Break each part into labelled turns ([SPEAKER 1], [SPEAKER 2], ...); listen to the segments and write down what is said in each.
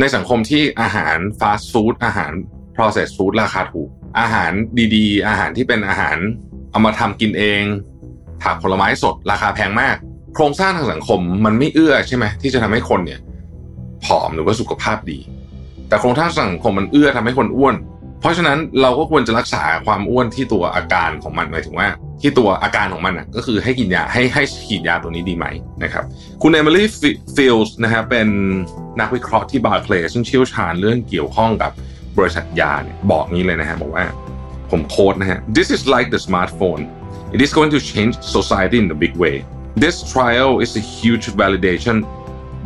[SPEAKER 1] ในสังคมที่อาหารฟาสต์ฟู้ดอาหาร processed food ราคาถูก อาหารดีๆ อาหารที่เป็นอาหารเอามาทำกินเองผักผลไม้สดราคาแพงมาก โครงสร้างทางสังคมมันไม่เอื้อใช่ไหมที่จะทำให้คนเนี่ยผอมหรือว่าสุขภาพดี แต่โครงสร้างสังคมมันเอื้อทำให้คนอ้วน เพราะฉะนั้นเราก็ควรจะรักษาความอ้วนที่ตัวอาการของมันหมายถึงว่า ที่ตัวอาการของมันอะก็คือให้กินยาให้ให้ฉีดยาตัวนี้ดีไหมนะครับ คุณเอมิลี่ฟิลด์นะฮะเป็นนักวิเคราะห์ที่บาร์เคลย์ซึ่งเชี่ยวชาญเรื่องเกี่ยวข้องกับบริษัทยาเนี่ยบอกงี้เลยนะฮะบอกว่าผม quote นะฮะ this is like the smartphone it is going to change society in a big way this trial is a huge validation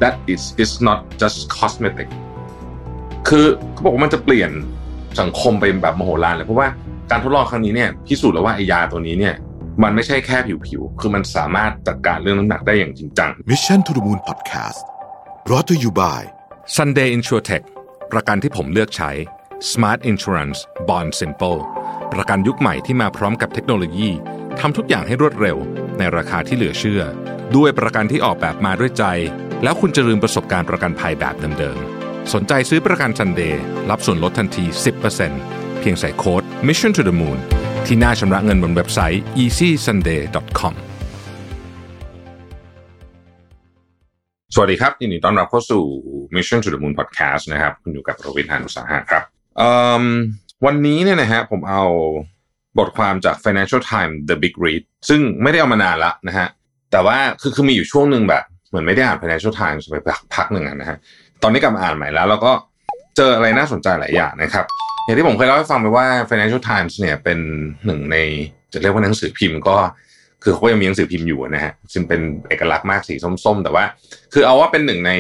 [SPEAKER 1] that it's it's not just cosmetic คือเขาบอกว่ามันจะเปลี่ยนสังคมไปแบบมโหฬารเลยเพราะว่าการทดลองครั้งนี้เนี่ยพิสูจน์แล้วว่าไอยาตัวนี้เนี่ย มันไม่ใช่แค่ผิวๆ คือมันสามารถจัดการเรื่องน้ำหนักได้อย่างจริงจัง
[SPEAKER 2] Mission to the Moon Podcast brought to you by
[SPEAKER 1] Sunday InsurTech ประกันที่ผมเลือกใช้ Smart Insurance Bond Simple ประกันยุคใหม่ที่มาพร้อมกับเทคโนโลยีทำทุกอย่างให้รวดเร็ว ในราคาที่เหลือเชื่อ ด้วยประกันที่ออกแบบมาด้วยใจ แล้วคุณจะลืมประสบการณ์ประกันภัยแบบเดิมๆ สนใจซื้อประกัน Sunday รับส่วนลดทันที 10%เพียงใส่โค้ด Mission to the Moon ที่หน้าชำระเงินบนเว็บไซต์ easysunday.com สวัสดีครับยินดีต้อนรับเข้าสู่ Mission to the Moon Podcast นะครับ คุณอยู่กับโรบินหานุสาหะครับวันนี้เนี่ยนะฮะผมเอาบทความจาก Financial Times The Big Read ซึ่งไม่ได้เอามานานละนะฮะแต่ว่าคือคือมีอยู่ช่วงหนึ่งแบบ เหมือนไม่ได้อ่าน Financial Times ไปพักหนึ่งนะฮะตอนนี้กลับมาอ่านใหม่แล้ว แล้วก็เจออะไรน่าสนใจหลายอย่างนะครับ อย่างที่ผมเคยเล่าให้ฟังไปว่า Financial Times เนี่ยเป็นหนึ่งในจะเรียกว่าหนังสือพิมพ์ก็คือเขายังมีหนังสือพิมพ์อยู่นะฮะซึ่งเป็นเอกลักษณ์มากสีส้มๆ แต่ว่า คือเอาว่าเป็นหนึ่งใน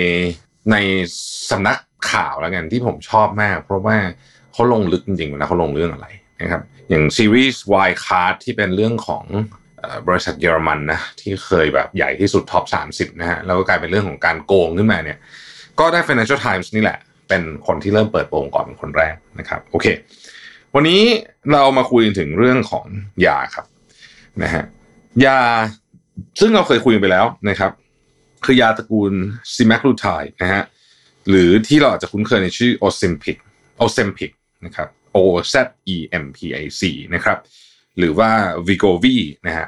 [SPEAKER 1] ในสำนักข่าวแล้วกันที่ผมชอบมาก เพราะว่าเขาลงลึกจริงๆนะเขาลงเรื่องอะไรนะครับอย่างซีรีส์ Y Card ที่เป็นเรื่องของบริษัทเยอรมันนะที่เคยแบบใหญ่ที่สุดท็อป 30 นะฮะแล้วก็กลายเป็นเรื่องของการโกงขึ้นมาเนี่ยก็ได้ Financial Times นี่แหละ เป็นคนที่เริ่มเปิดโปงก่อนเป็นคนแรกนะครับโอเค วันนี้เรามาคุยถึงเรื่องของยาครับนะฮะยาซึ่งเราเคยคุยไปแล้วนะครับ คือยาตระกูลซิแมคลูไทนะฮะหรือที่เราอาจจะคุ้นเคยในชื่อโอซิมพิกโอเซมพิกนะครับ O Z E M P I C นะครับหรือว่า v i g o v นะฮะ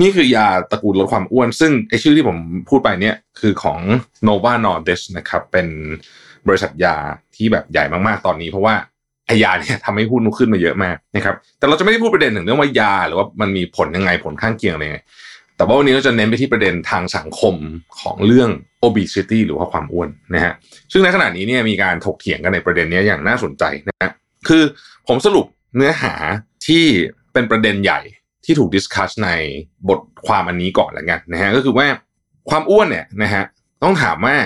[SPEAKER 1] นี่คือยาตระกูลลดความอ้วน ซึ่งไอชื่อที่ผมพูดไปเนี่ยคือของ Nova Nordisk นะครับเป็น บริษัทยาที่แบบใหญ่มากๆตอนนี้ เพราะว่าไอยาเนี่ยทำให้หุ้นขึ้นมาเยอะมากนะครับ แต่เราจะไม่ได้พูดประเด็นถึงเรื่องว่ายา หรือว่ามันมีผลยังไงผลข้างเคียงอะไรไงแต่ว่าวันนี้เราจะเน้นไปที่ประเด็นทางสังคมของเรื่อง obesity หรือว่าความอ้วนนะฮะซึ่งในขณะนี้เนี่ยมีการถกเถียงกันในประเด็นนี้อย่างน่าสนใจนะฮะคือผมสรุปเนื้อหาที่เป็นประเด็นใหญ่ที่ถูกดิสคัสในบทความอันนี้ก่อนแล้วกันนะฮะก็คือว่าความอ้วนเนี่ยนะฮะต้องถามว่า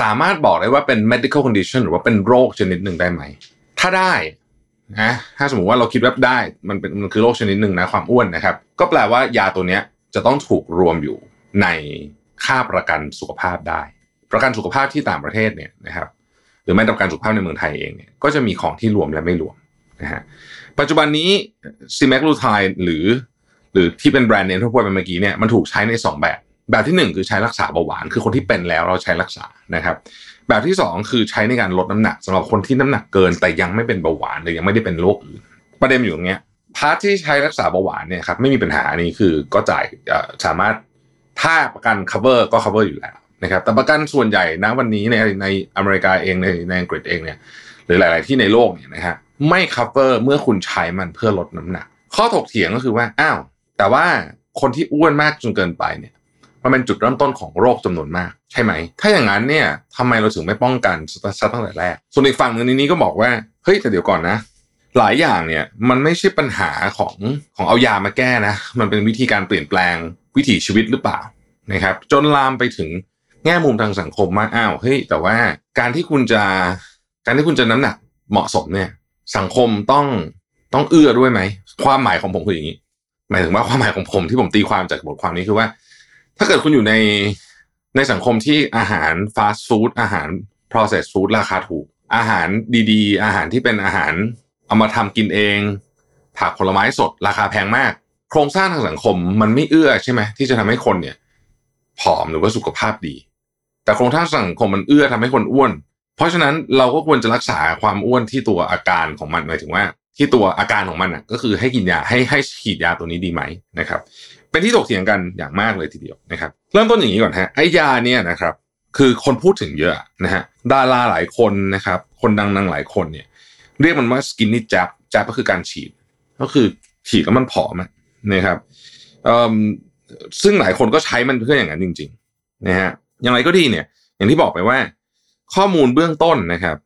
[SPEAKER 1] สามารถบอกได้ว่าเป็น medical condition หรือว่าเป็นโรคชนิดหนึ่งได้ไหม ถ้าได้นะถ้าสมมติว่าเราคิดว่าได้ มันเป็นมันคือโรคชนิดหนึ่งนะความอ้วนนะครับ ก็แปลว่ายาตัวเนี้ยจะต้องถูกรวมอยู่ในค่าประกันสุขภาพได้ ประกันสุขภาพที่ต่างประเทศเนี่ยนะครับ หรือแม้แต่ประกันสุขภาพในเมืองไทยเองเนี่ยก็จะมีของที่รวมและไม่รวมนะฮะปัจจุบันนี้ซีแมคลูไทหรือ หรือที่เป็นแบรนด์เนมที่พูดไปเมื่อกี้เนี่ยมันถูกใช้ใน 2 แบบ แบบที่ 1 คือใช้รักษาเบาหวาน คือคนที่เป็นแล้วเราใช้รักษานะครับ แบบที่ 2 คือใช้ในการลดน้ำหนักสำหรับคนที่น้ำหนักเกิน แต่ยังไม่เป็นเบาหวานหรือยังไม่ได้เป็นโรคอื่นประเด็นอยู่ตรงเนี้ยพาร์ทที่ใช้รักษาเบาหวานเนี่ยครับไม่มีปัญหานี้คือก็จ่ายสามารถถ้าประกัน cover ก็ cover อยู่แล้วนะครับแต่ประกันส่วนใหญ่นะวันนี้ในในอเมริกาเองในในอังกฤษเองเนี่ยหรือหลาย ๆ ที่ในโลกเนี่ยนะฮะไม่ cover เมื่อคุณใช้มันเพื่อลดน้ำหนัก ข้อถกเถียงก็คือว่าอ้าวแต่ว่าคนที่อ้วนมากจนเกินไปเนี่ย มันเป็นจุดเริ่มต้นของโรคจำนวนมาก ใช่ไหม ถ้าอย่างนั้นเนี่ยทำไมเราถึงไม่ป้องกันซะตั้งแต่แรก ส่วนอีกฝั่งหนึ่งนี้ก็บอกว่าเฮ้ยแต่เดี๋ยวก่อนนะ หลายอย่างเนี่ยมันไม่ใช่ปัญหาของของเอายามาแก้นะ มันเป็นวิธีการเปลี่ยนแปลงวิถีชีวิตหรือเปล่านะครับ จนลามไปถึงแง่มุมทางสังคมมากอ้าวเฮ้ยแต่ว่าการที่คุณจะการที่คุณจะน้ำหนักเหมาะสมเนี่ย สังคมต้องต้องเอื้อด้วยไหม ความหมายของผมคืออย่างนี้ หมายถึงว่าความหมายของผมที่ผมตีความจากบทความนี้คือว่า ถ้าเกิดคุณอยู่ในในสังคมที่อาหารฟาสต์ฟู้ดอาหาร processed food ราคาถูก อาหารดีๆ อาหารที่เป็นอาหารเอามาทำกินเอง ผักผลไม้สด ราคาแพงมาก โครงสร้างทางสังคมมันไม่เอื้อใช่ไหมที่จะทำให้คนเนี่ย ผอมหรือว่าสุขภาพดี แต่โครงสร้างสังคมมันเอื้อทำให้คนอ้วน เพราะฉะนั้นเราก็ควรจะรักษาความอ้วนที่ตัวอาการของมันหมายถึงว่า ที่ตัวอาการของมันอะ ก็คือให้กินยาให้ให้ฉีดยาตัวนี้ดีไหมนะครับ เป็นที่ถกเถียงกันอย่างมากเลยทีเดียวนะครับ เริ่มต้นอย่างนี้ก่อนฮะไอยาเนี่ยนะครับคือคนพูดถึงเยอะนะฮะดาราหลายคนนะครับ คนดังๆหลายคนเนี่ย เรียกมันว่าสกินนี่จับจับก็คือการฉีด ก็คือฉีดแล้วมันผอมนะครับซึ่งหลายคนก็ใช้มันเพื่ออย่างนั้นจริง ๆ นะฮะอย่างไรก็ดีเนี่ย อย่างที่บอกไปว่า ข้อมูลเบื้องต้นนะครับ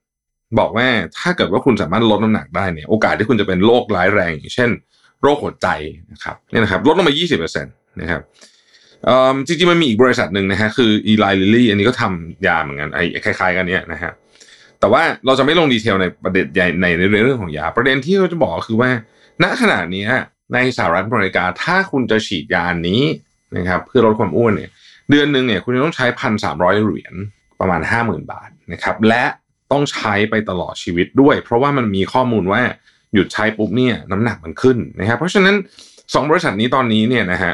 [SPEAKER 1] บอกว่าถ้าเกิดว่าคุณสามารถลดน้ำหนักได้เนี่ย โอกาสที่คุณจะเป็นโรคร้ายแรงอย่างเช่น โรคหัวใจนะครับเนี่ยนะครับลดลงมา 20%นะครับจริงๆมันมีอีกบริษัทหนึ่งนะฮะคือ Eli Lilly อันนี้ก็ทำยาเหมือนกันไอ้คล้ายๆกันเนี้ยนะฮะแต่ว่าเราจะไม่ลงดีเทลในประเด็นใหญ่ในเรื่องของยา ประเด็นที่เราจะบอกคือว่า ณขณะนี้ในสหรัฐอเมริกาถ้าคุณจะฉีดยานี้นะครับเพื่อลดความอ้วนเนี่ย เดือนหนึ่งเนี่ยคุณจะต้องใช้พันสามร้อยเหรียญประมาณ50,000บาทนะครับ และต้องใช้ไปตลอดชีวิตด้วย เพราะว่ามันมีข้อมูลว่า หยุดใช้ปุ๊บเนี่ยน้ำหนักมันขึ้นนะครับเพราะฉะนั้น 2 บริษัทนี้ตอนนี้เนี่ยนะฮะ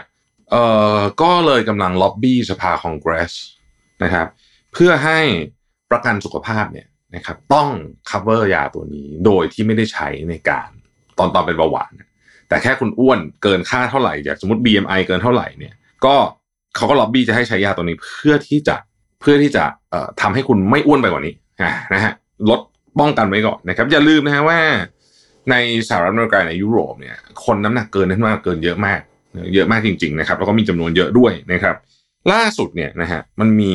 [SPEAKER 1] เอ่อก็เลยกำลังล็อบบี้สภาคองเกรสนะครับเพื่อให้ประกันสุขภาพเนี่ยนะครับต้อง cover ยาตัวนี้โดยที่ไม่ได้ใช้ในการตอนตอนเป็นเบาหวาน แต่แค่คุณอ้วนเกินค่าเท่าไหร่อย่างสมมติ BMI เกินเท่าไหร่เนี่ยก็เขาก็ล็อบบี้จะให้ใช้ยาตัวนี้เพื่อที่จะเพื่อที่จะเอ่อทำให้คุณไม่อ้วนไปกว่านี้นะฮะลดป้องกันไว้ก่อนนะครับอย่าลืมนะฮะว่า ในสหรัฐอเมริกาในยุโรปเนี่ยคนน้ำหนักเกินขึ้นมากเกินเยอะมาก เยอะมากจริง ๆ นะครับ แล้วก็มีจำนวนเยอะด้วยนะครับ ล่าสุดเนี่ยนะฮะมันมี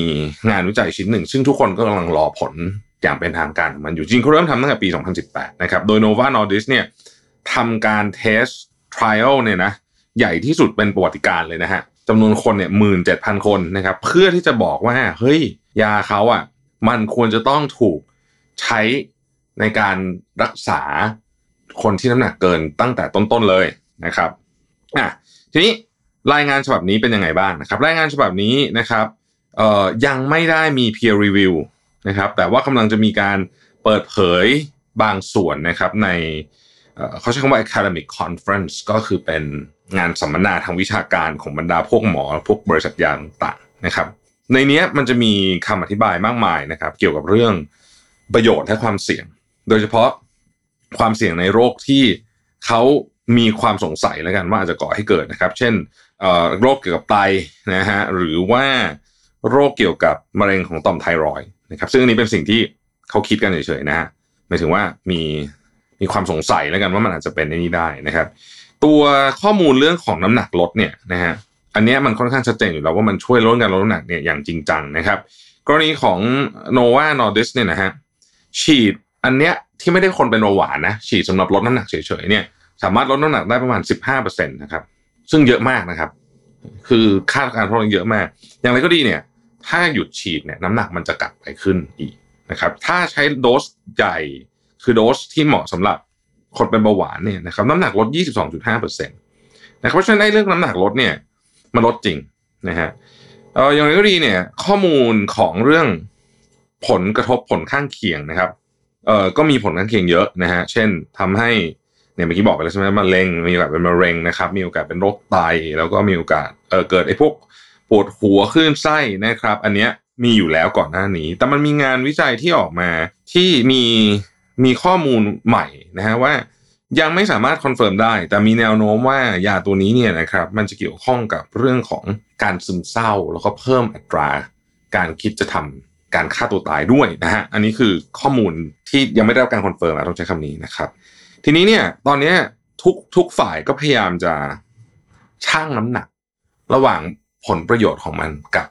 [SPEAKER 1] งานวิจัยชิ้นหนึ่ง ซึ่งทุกคนก็กำลังรอผลอย่างเป็นทางการมันอยู่จริงเขาเริ่มทำตั้งแต่ปี 2018 นะครับ โดย Nova Nordisk เนี่ยทำการเทส trial เนี่ยนะใหญ่ที่สุดเป็นประวัติการเลยนะฮะจำนวนคนเนี่ยหมื่นเจ็ดพันคนนะครับ เพื่อที่จะบอกว่าเฮ้ยยาเขาอะมันควรจะต้องถูกใช้ในการรักษา คนที่น้ำหนักเกินตั้งแต่ต้นๆเลยนะครับอะทีนี้รายงานฉบับนี้เป็นยังไงบ้างนะครับ รายงานฉบับนี้นะครับเอ่อยังไม่ได้มี peer review นะครับแต่ว่ากำลังจะมีการเปิดเผยบางส่วนนะครับในเขาใช้คำว่า academic conference ก็คือเป็นงานสัมมนาทางวิชาการของบรรดาพวกหมอ พวกบริษัทยาต่างๆนะครับ ในนี้มันจะมีคำอธิบายมากมายนะครับ เกี่ยวกับเรื่องประโยชน์และความเสี่ยง โดยเฉพาะ ความเสี่ยงในโรคที่เขามีความสงสัยแล้วกันว่าอาจจะก่อให้เกิดนะครับ เช่นโรคเกี่ยวกับไตนะฮะหรือว่าโรคเกี่ยวกับมะเร็งของต่อมไทรอยนะครับซึ่งอันนี้เป็นสิ่งที่เขาคิดกันเฉยๆนะฮะหมายถึงว่ามีมีความสงสัยแล้วกันว่ามันอาจจะเป็นในนี้ได้นะครับ ตัวข้อมูลเรื่องของน้ำหนักลดเนี่ยนะฮะอันนี้มันค่อนข้างชัดเจนอยู่แล้วว่ามันช่วยลดการลดน้ำหนักเนี่ยอย่างจริงจังนะครับ กรณีของ Nova Nordisk เนี่ยนะฮะฉีดอันเนี้ย ที่ไม่ได้คนเป็นเบาหวานนะฉีดสำหรับลดน้ำหนักเฉยๆเนี่ยสามารถลดน้ำหนักได้ประมาณ 15%นะครับ ซึ่งเยอะมากนะครับ คือค่าการทดลองเยอะมาก อย่างไรก็ดีเนี่ย ถ้าหยุดฉีดเนี่ยน้ำหนักมันจะกลับไปขึ้นอีกนะครับ ถ้าใช้โดสใหญ่ คือโดสที่เหมาะสำหรับคนเป็นเบาหวานเนี่ยนะครับน้ำหนักลด 22.5%นะครับเพราะฉะนั้นเรื่องน้ำหนักลดเนี่ยมันลดจริงนะฮะเอออย่างไรก็ดีเนี่ยข้อมูลของเรื่องผลกระทบผลข้างเคียงนะครับ เออก็มีผลข้างเคียงเยอะนะฮะเช่นทำให้เนี่ยเมื่อกี้บอกไปแล้วใช่ไหมมะเร็งมีโอกาสเป็นมะเร็งนะครับ มีโอกาสเป็นโรคไตแล้วก็มีโอกาสเออเกิดไอ้พวกปวดหัวคลื่นไส้นะครับ อันเนี้ยมีอยู่แล้วก่อนหน้านี้ แต่มันมีงานวิจัยที่ออกมาที่มีมีข้อมูลใหม่นะฮะว่ายังไม่สามารถ confirm ได้ แต่มีแนวโน้มว่ายาตัวนี้เนี่ยนะครับ มันจะเกี่ยวข้องกับเรื่องของการซึมเศร้า แล้วก็เพิ่มอัตรา การคิดจะทำ การฆ่าตัวตายด้วยนะฮะอันนี้คือข้อมูลที่ยังไม่ได้รับการ confirm ต้องใช้คำนี้นะครับ ทีนี้เนี่ยตอนนี้ทุกทุกฝ่ายก็พยายามจะชั่งน้ำหนัก ระหว่างผลประโยชน์ของมันกับ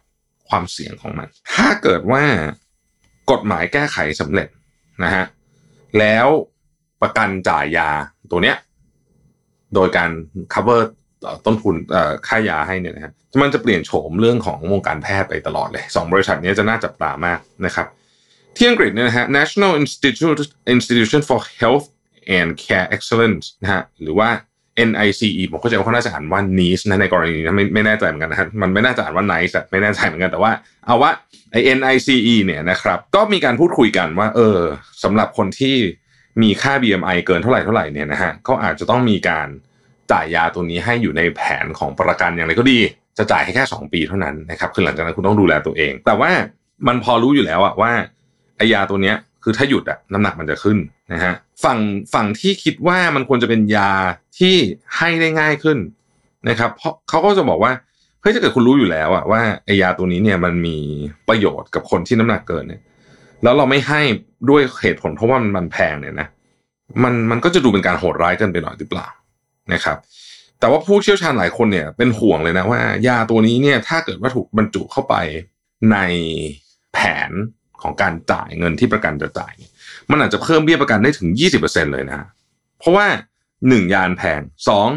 [SPEAKER 1] ความเสี่ยงของมัน ถ้าเกิดว่ากฎหมายแก้ไขสำเร็จนะฮะแล้วประกันจ่ายยาตัวเนี้ยโดยการ cover ต้นทุนค่ายาให้เนี่ยนะฮะมันจะเปลี่ยนโฉมเรื่องของวงการแพทย์ไปตลอดเลยสองบริษัทนี้จะน่าจับตามากนะครับที่อังกฤษเนี่ยนะฮะ National Institute Institution for Health and Care Excellence นะฮะหรือว่า NICE ผมเข้าใจว่าเขาน่าจะอ่านว่า NICE นะในกรณีนี้ไม่ไม่แน่ใจเหมือนกันนะฮะมันไม่น่าจะอ่านว่า NICE ไม่แน่ใจเหมือนกันแต่ว่าเอาว่าไอ NICE เนี่ยนะครับก็มีการพูดคุยกันว่าเออสำหรับคนที่มีค่า BMI เกินเท่าไหร่เท่าไหร่เนี่ยนะฮะก็อาจจะต้องมีการ จ่ายยาตัวนี้ให้อยู่ในแผนของประกันอย่างไรก็ดี จะจ่ายให้แค่ 2 ปีเท่านั้นนะครับคือหลังจากนั้นคุณต้องดูแลตัวเอง แต่ว่ามันพอรู้อยู่แล้วอะว่าไอยาตัวเนี้ยคือถ้าหยุดอะน้ำหนักมันจะขึ้นนะฮะฝั่งฝั่งที่คิดว่ามันควรจะเป็นยาที่ให้ได้ง่ายขึ้นนะครับ เพราะเขาก็จะบอกว่าเฮ้ยถ้าเกิดคุณรู้อยู่แล้วอะว่าไอยาตัวนี้เนี่ยมันมีประโยชน์กับคนที่น้ำหนักเกินเนี่ย แล้วเราไม่ให้ด้วยเหตุผลเพราะว่ามันแพงเนี่ยนะ มันมันก็จะดูเป็นการโหดร้ายเกินไปหน่อยหรือเปล่า นะครับ แต่ว่าผู้เชี่ยวชาญหลายคนเนี่ยเป็นห่วงเลยนะว่า ยาตัวนี้เนี่ยถ้าเกิดว่าถูกบรรจุเข้าไปในแผนของการจ่ายเงินที่ประกันจะจ่ายเนี่ยมันอาจจะเพิ่มเบี้ยประกันได้ถึง 20%เลยนะ เพราะว่าหนึ่งยานแพงสอง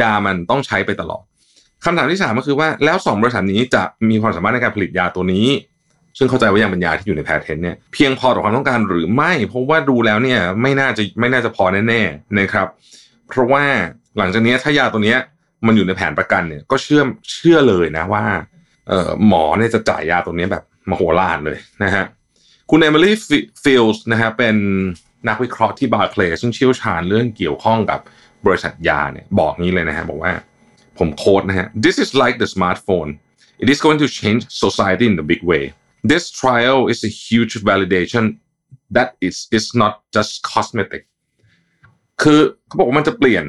[SPEAKER 1] ยามันต้องใช้ไปตลอดคำถามที่สามก็คือว่าแล้วสองบริษัทนี้จะมีความสามารถในการผลิตยาตัวนี้ ซึ่งเข้าใจว่ายังเป็นยาที่อยู่ในแพทเทนเนี่ยเพียงพอต่อความต้องการหรือไม่ เพราะว่าดูแล้วเนี่ยไม่น่าจะไม่น่าจะพอแน่ๆนะครับ เพราะว่าหลังจากนี้ถ้ายาตัวเนี้ยมันอยู่ในแผนประกันเนี่ย ก็เชื่อเชื่อเลยนะว่าเอ่อหมอเนี่ยจะจ่ายยาตัวนี้แบบมโหฬารเลยนะฮะคุณเอมิลี่ฟิลด์นะฮะเป็นนักวิเคราะห์ที่บาร์เคลย์ซึ่งเชี่ยวชาญเรื่องเกี่ยวข้องกับบริษัทยาเนี่ยบอกงี้เลยนะฮะบอกว่าผม quote นะฮะ this is like the smartphone it is going to change society in a big way this trial is a huge validation that it's it's not just cosmetic คือเขาบอกว่ามันจะเปลี่ยน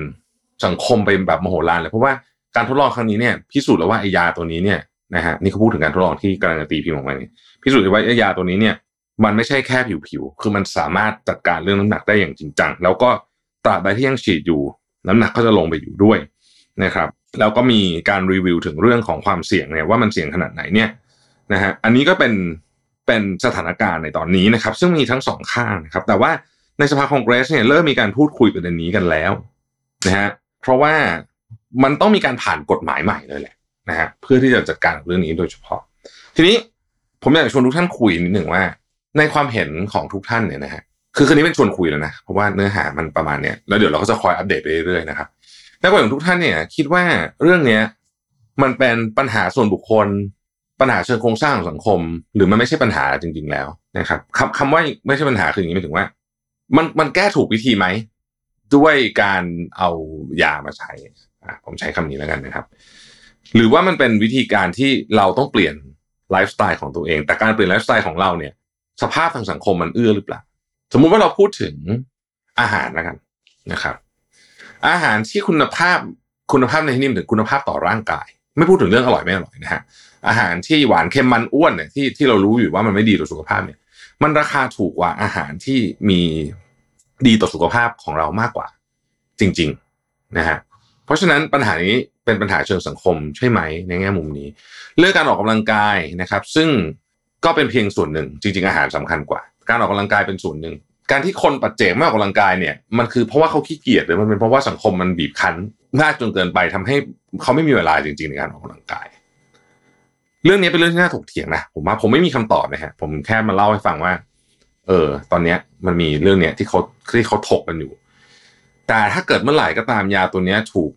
[SPEAKER 1] สังคมไปแบบมโหฬารเลยเพราะว่าการทดลองครั้งนี้เนี่ยพิสูจน์แล้วว่าไอยาตัวนี้เนี่ยนะฮะนี่เขาพูดถึงการทดลองที่กำลังตีพิมพ์ออกมาเนี่ยพิสูจน์ว่าไอยาตัวนี้เนี่ย มันไม่ใช่แค่ผิวๆคือมันสามารถจัดการเรื่องน้ำหนักได้อย่างจริงจังแล้วก็ตราบใดที่ยังฉีดอยู่ น้ำหนักก็จะลงไปอยู่ด้วยนะครับแล้วก็มีการรีวิวถึงเรื่องของความเสี่ยงเนี่ยว่ามันเสี่ยงขนาดไหนเนี่ยนะฮะอันนี้ก็เป็นเป็นสถานการณ์ในตอนนี้นะครับ ซึ่งมีทั้งสองข้างนะครับ แต่ว่า ในสภาคองเกรสเนี่ยเริ่มมีการพูดคุยประเด็นนี้กันแล้วนะฮะเพราะว่ามันต้องมีการผ่านกฎหมายใหม่เลยแหละนะฮะเพื่อที่จะจัดการเรื่องนี้โดยเฉพาะ ทีนี้ผมอยากชวนทุกท่านคุยนิดหนึ่งว่า ในความเห็นของทุกท่านเนี่ยนะฮะคือคืนนี้เป็นชวนคุยแล้วนะเพราะว่าเนื้อหามันประมาณเนี้ยแล้วเดี๋ยวเราก็จะคอยอัปเดตไปเรื่อยๆนะครับนความเห็นของทุกท่านเนี่ย คิดว่าเรื่องเนี้ยมันเป็นปัญหาส่วนบุคคล ปัญหาเชิงโครงสร้างของสังคม หรือมันไม่ใช่ปัญหาจริง ๆ แล้วนะครับคำคำว่าไม่ใช่ปัญหาคืออย่างนี้หมายถึงว่า มันมันแก้ถูกวิธีไหม ด้วยการเอายามาใช้ผมใช้คำนี้แล้วกันนะครับ หรือว่ามันเป็นวิธีการที่เราต้องเปลี่ยนไลฟ์สไตล์ของตัวเอง แต่การเปลี่ยนไลฟ์สไตล์ของเราเนี่ย สภาพทางสังคมมันเอื้อหรือเปล่า สมมุติว่าเราพูดถึงอาหารแล้วกันนะครับ อาหารที่คุณภาพคุณภาพในที่นี้ถึงคุณภาพต่อร่างกาย ไม่พูดถึงเรื่องอร่อยไม่อร่อยนะฮะอาหารที่หวานเค็มมันอ้วนเนี่ยที่ที่เรารู้อยู่ว่ามันไม่ดีต่อสุขภาพเนี่ย มันราคาถูกกว่าอาหารที่มีดีต่อสุขภาพของเรามากกว่า จริงๆนะฮะเพราะฉะนั้นปัญหานี้เป็นปัญหาเชิงสังคมใช่ไหมในแง่มุมนี้ เรื่องการออกกำลังกายนะครับ ซึ่งก็เป็นเพียงส่วนหนึ่ง จริง ๆอาหารสำคัญกว่า การออกกำลังกายเป็นส่วนหนึ่ง การที่คนปัจเจกไม่ออกกำลังกายเนี่ยมันคือเพราะว่าเขาขี้เกียจหรือมันเป็นเพราะว่าสังคมมันบีบคั้นมากจนเกินไปทำให้เขาไม่มีเวลาจริง ๆ ในการออกกำลังกาย เรื่องนี้เป็นเรื่องที่น่าถกเถียงนะผมว่าผมไม่มีคำตอบนะฮะผมแค่มาเล่าให้ฟังว่า เออ ตอนเนี้ย มันมีเรื่องเนี้ยที่เขาที่เขาถกกันอยู่ แต่ถ้าเกิดเมื่อไหร่ก็ตามยาตัวเนี้ยถูก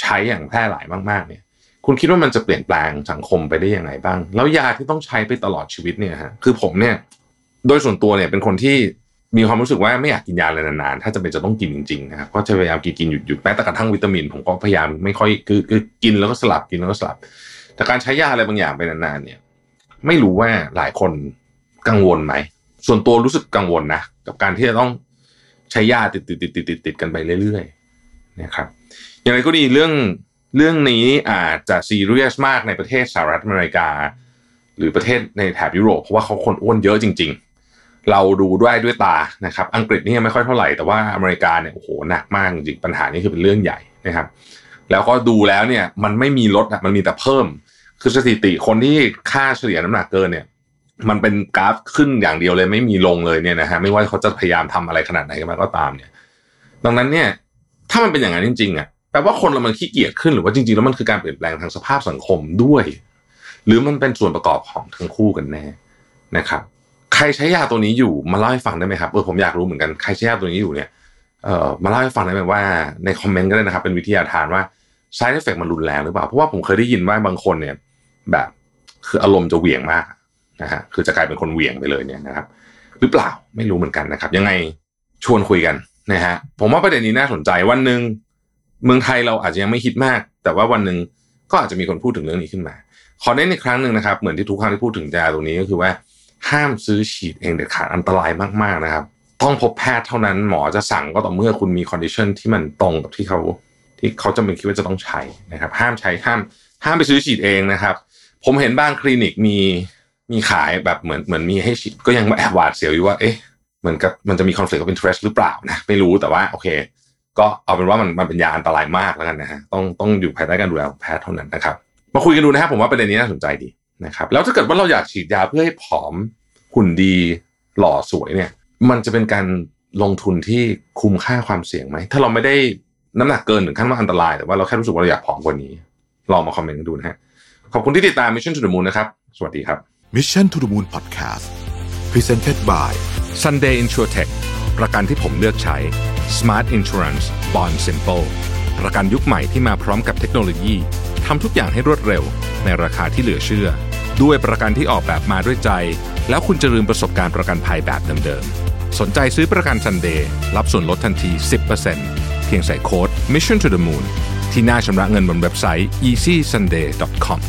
[SPEAKER 1] ใช้อย่างแพร่หลายมากๆ เนี่ย คุณคิดว่ามันจะเปลี่ยนแปลงสังคมไปได้ยังไงบ้าง แล้วยาที่ต้องใช้ไปตลอดชีวิตเนี่ยฮะคือผมเนี่ย โดยส่วนตัวเนี่ยเป็นคนที่มีความรู้สึกว่าไม่อยากกินยาเลยนานๆ ถ้าจะเป็นจะต้องกินจริงๆนะครับก็จะพยายามกินกินหยุดหยุดแม้แต่กระทั่งวิตามิน ผมก็พยายามไม่ค่อยคือคือกินแล้วก็สลับกินแล้วก็สลับ แต่การใช้ยาอะไรบางอย่างไปนานๆเนี่ย ไม่รู้ว่าหลายคนกังวลไหม ส่วนตัวรู้สึกกังวลนะกับการที่จะต้องใช้ยาติดติดติดติดติดติดกันไปเรื่อยๆนะครับ อย่างไรก็ดีเรื่องเรื่องนี้อาจจะซีเรียสมากในประเทศสหรัฐอเมริกา หรือประเทศในแถบยุโรปเพราะว่าเขาคนอ้วนเยอะจริง ๆ เราดูด้วยด้วยตานะครับ อังกฤษนี่ยังไม่ค่อยเท่าไหร่แต่ว่าอเมริกาเนี่ยโอ้โหหนักมากจริงปัญหานี้คือเป็นเรื่องใหญ่นะครับ แล้วก็ดูแล้วเนี่ยมันไม่มีลดมันมีแต่เพิ่ม คือสถิติคนที่ค่าเฉลี่ยน้ำหนักเกินเนี่ย มันเป็นกราฟขึ้นอย่างเดียวเลยไม่มีลงเลยเนี่ยนะฮะไม่ว่าเขาจะพยายามทำอะไรขนาดไหนกันมาก็ตามเนี่ย ดังนั้นเนี่ย ถ้ามันเป็นอย่างนั้นจริงๆอะแปลว่าคนเรามันขี้เกียจขึ้นหรือว่าจริงๆแล้วมันคือการเปลี่ยนแปลงทางสภาพสังคมด้วย หรือมันเป็นส่วนประกอบของทั้งคู่กันแน่นะครับ ใครใช้ยาตัวนี้อยู่มาเล่าให้ฟังได้ไหมครับเออผมอยากรู้เหมือนกันใครใช้ยาตัวนี้อยู่เนี่ยเอ่อมาเล่าให้ฟังได้ไหมว่าในคอมเมนต์ก็ได้นะครับ เป็นวิทยาทานว่า side effect มันรุนแรงหรือเปล่าเพราะว่าผมเคยได้ยินว่าบางคนเนี่ย แบบ คืออารมณ์จะเหวี่ยงมากนะฮะคือจะกลายเป็นคนเหวี่ยงไปเลยเนี่ยนะครับ หรือเปล่าไม่รู้เหมือนกันนะครับ ยังไงชวนคุยกันนะฮะผมว่าประเด็นนี้น่าสนใจวันหนึ่งเมืองไทยเราอาจจะยังไม่คิดมาก แต่ว่าวันหนึ่งก็อาจจะมีคนพูดถึงเรื่องนี้ขึ้นมา ขอเน้นอีกครั้งหนึ่งนะครับ เหมือนที่ทุกครั้งที่พูดถึงยาตรงนี้ก็คือว่า ห้ามซื้อฉีดเองเด็ดขาดอันตรายมากๆนะครับ ต้องพบแพทย์เท่านั้นหมอจะสั่งก็ต่อเมื่อคุณมี condition ที่มันตรงกับที่เขาที่เขาจะเป็นคิดว่าจะต้องใช้นะครับ ห้ามใช้ห้ามห้ามไปซื้อฉีดเองนะครับ ผมเห็นบางคลินิกมีมีขายแบบเหมือนเหมือนมีให้ฉีดก็ยังแอบหวาดเสียวอยู่ว่าเอ๊ะเหมือนกับมันจะมี conflict of interest หรือเปล่านะไม่รู้แต่ว่าโอเค ก็เอาเป็นว่ามันมันเป็นยาอันตรายมากแล้วกันนะฮะต้องต้องอยู่ภายใต้การดูแลของแพทย์เท่านั้นนะครับมาคุยกันดูนะครับผมว่าประเด็นนี้น่าสนใจดีนะครับแล้วถ้าเกิดว่าเราอยากฉีดยาเพื่อให้ผอมหุ่นดีหล่อสวยเนี่ย มันจะเป็นการลงทุนที่คุ้มค่าความเสี่ยงไหมถ้าเราไม่ได้น้ำหนักเกินถึงขั้นว่าอันตราย แต่ว่าเราแค่รู้สึกว่าเราอยากผอมกว่านี้ ลองมาคอมเมนต์กันดูนะฮะ ขอบคุณที่ติดตาม Mission to the Moon นะครับ สวัสดีครับ
[SPEAKER 2] Mission to the Moon Podcast Presented by
[SPEAKER 3] Sunday InsurTech ประกันที่ผมเลือกใช้ Smart Insurance Bond Simple ประกันยุคใหม่ที่มาพร้อมกับเทคโนโลยีทำทุกอย่างให้รวดเร็ว ในราคาที่เหลือเชื่อ ด้วยประกันที่ออกแบบมาด้วยใจ แล้วคุณจะลืมประสบการณ์ประกันภัยแบบเดิมๆ สนใจซื้อประกัน Sunday รับส่วนลดทันที 10%เพียงใส่โค้ด Mission to the Moon ที่หน้าชำระเงินบนเว็บไซต์ easysunday.com